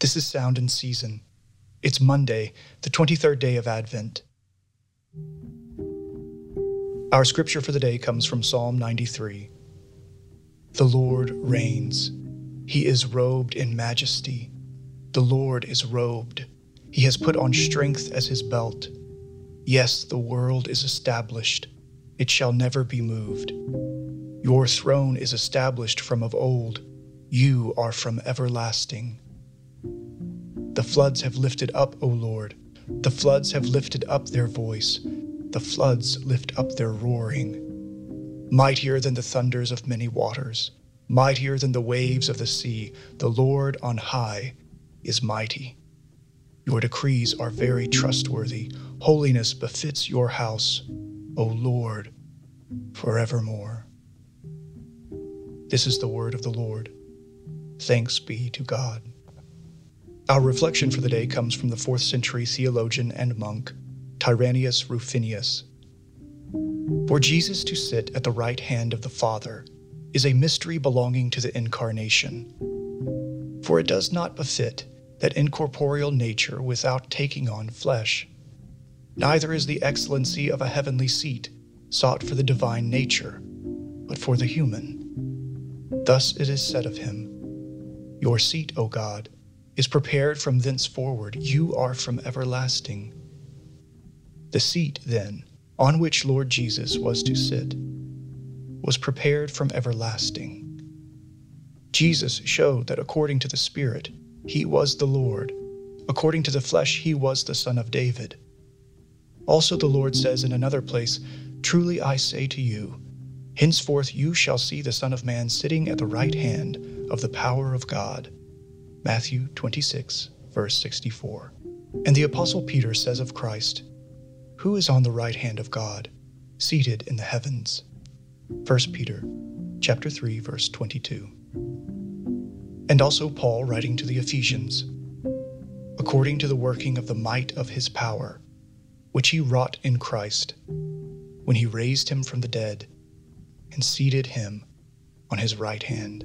This is Sound and Season. It's Monday, the 23rd day of Advent. Our scripture for the day comes from Psalm 93. The Lord reigns. He is robed in majesty. The Lord is robed. He has put on strength as his belt. Yes, the world is established. It shall never be moved. Your throne is established from of old. You are from everlasting. The floods have lifted up, O Lord. The floods have lifted up their voice. The floods lift up their roaring. Mightier than the thunders of many waters, mightier than the waves of the sea, the Lord on high is mighty. Your decrees are very trustworthy. Holiness befits your house, O Lord, forevermore. This is the word of the Lord. Thanks be to God. Our reflection for the day comes from the 4th century theologian and monk, Tyrannius Rufinus. For Jesus to sit at the right hand of the Father is a mystery belonging to the Incarnation. For it does not befit that incorporeal nature without taking on flesh. Neither is the excellency of a heavenly seat sought for the divine nature, but for the human. Thus it is said of him your seat, O God, is prepared from thenceforward. You are from everlasting. The seat, then, on which Lord Jesus was to sit, was prepared from everlasting. Jesus showed that according to the Spirit, he was the Lord. According to the flesh, he was the Son of David. Also, the Lord says in another place, Truly I say to you, henceforth you shall see the Son of Man sitting at the right hand of the power of God. Matthew 26, verse 64. And the Apostle Peter says of Christ, Who is on the right hand of God, seated in the heavens? 1 Peter chapter 3, verse 22. And also Paul writing to the Ephesians, according to the working of the might of his power, which he wrought in Christ, when he raised him from the dead and seated him on his right hand.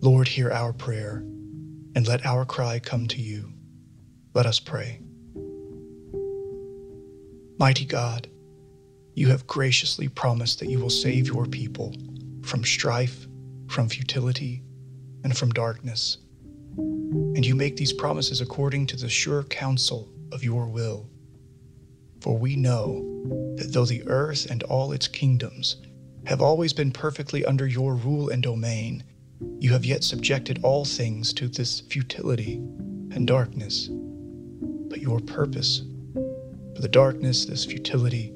Lord, hear our prayer and let our cry come to you. Let us pray. Mighty God, you have graciously promised that you will save your people from strife, from futility, and from darkness. And you make these promises according to the sure counsel of your will. For we know that though the earth and all its kingdoms have always been perfectly under your rule and domain, you have yet subjected all things to this futility and darkness. But your purpose for the darkness, this futility,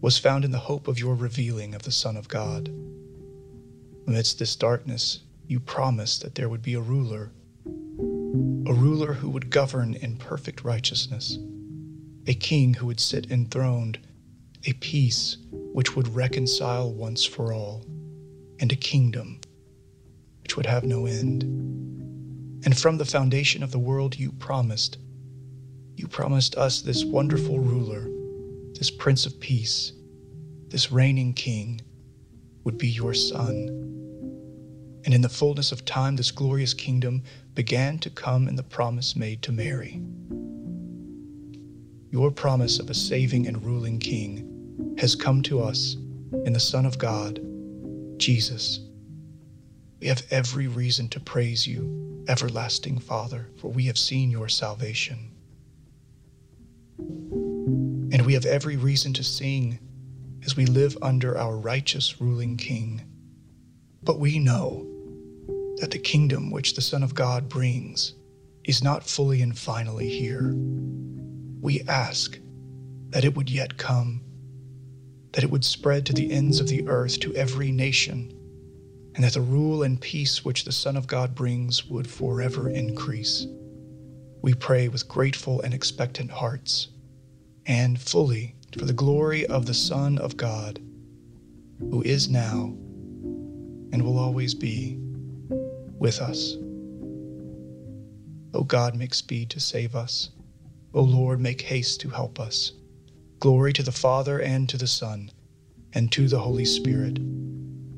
was found in the hope of your revealing of the Son of God. Amidst this darkness, you promised that there would be a ruler, a ruler who would govern in perfect righteousness, a king who would sit enthroned, a peace which would reconcile once for all, and a kingdom which would have no end. And from the foundation of the world, you promised. You promised us this wonderful ruler, this Prince of Peace, this reigning King, would be your Son. And in the fullness of time, this glorious kingdom began to come in the promise made to Mary. Your promise of a saving and ruling King has come to us in the Son of God, Jesus we have every reason to praise you, everlasting Father, for we have seen your salvation. And we have every reason to sing as we live under our righteous ruling King. But we know that the kingdom which the Son of God brings is not fully and finally here. We ask that it would yet come, that it would spread to the ends of the earth to every nation and that the rule and peace which the Son of God brings would forever increase. We pray with grateful and expectant hearts, and fully for the glory of the Son of God, who is now and will always be with us. O God, make speed to save us. O Lord, make haste to help us. Glory to the Father and to the Son and to the Holy Spirit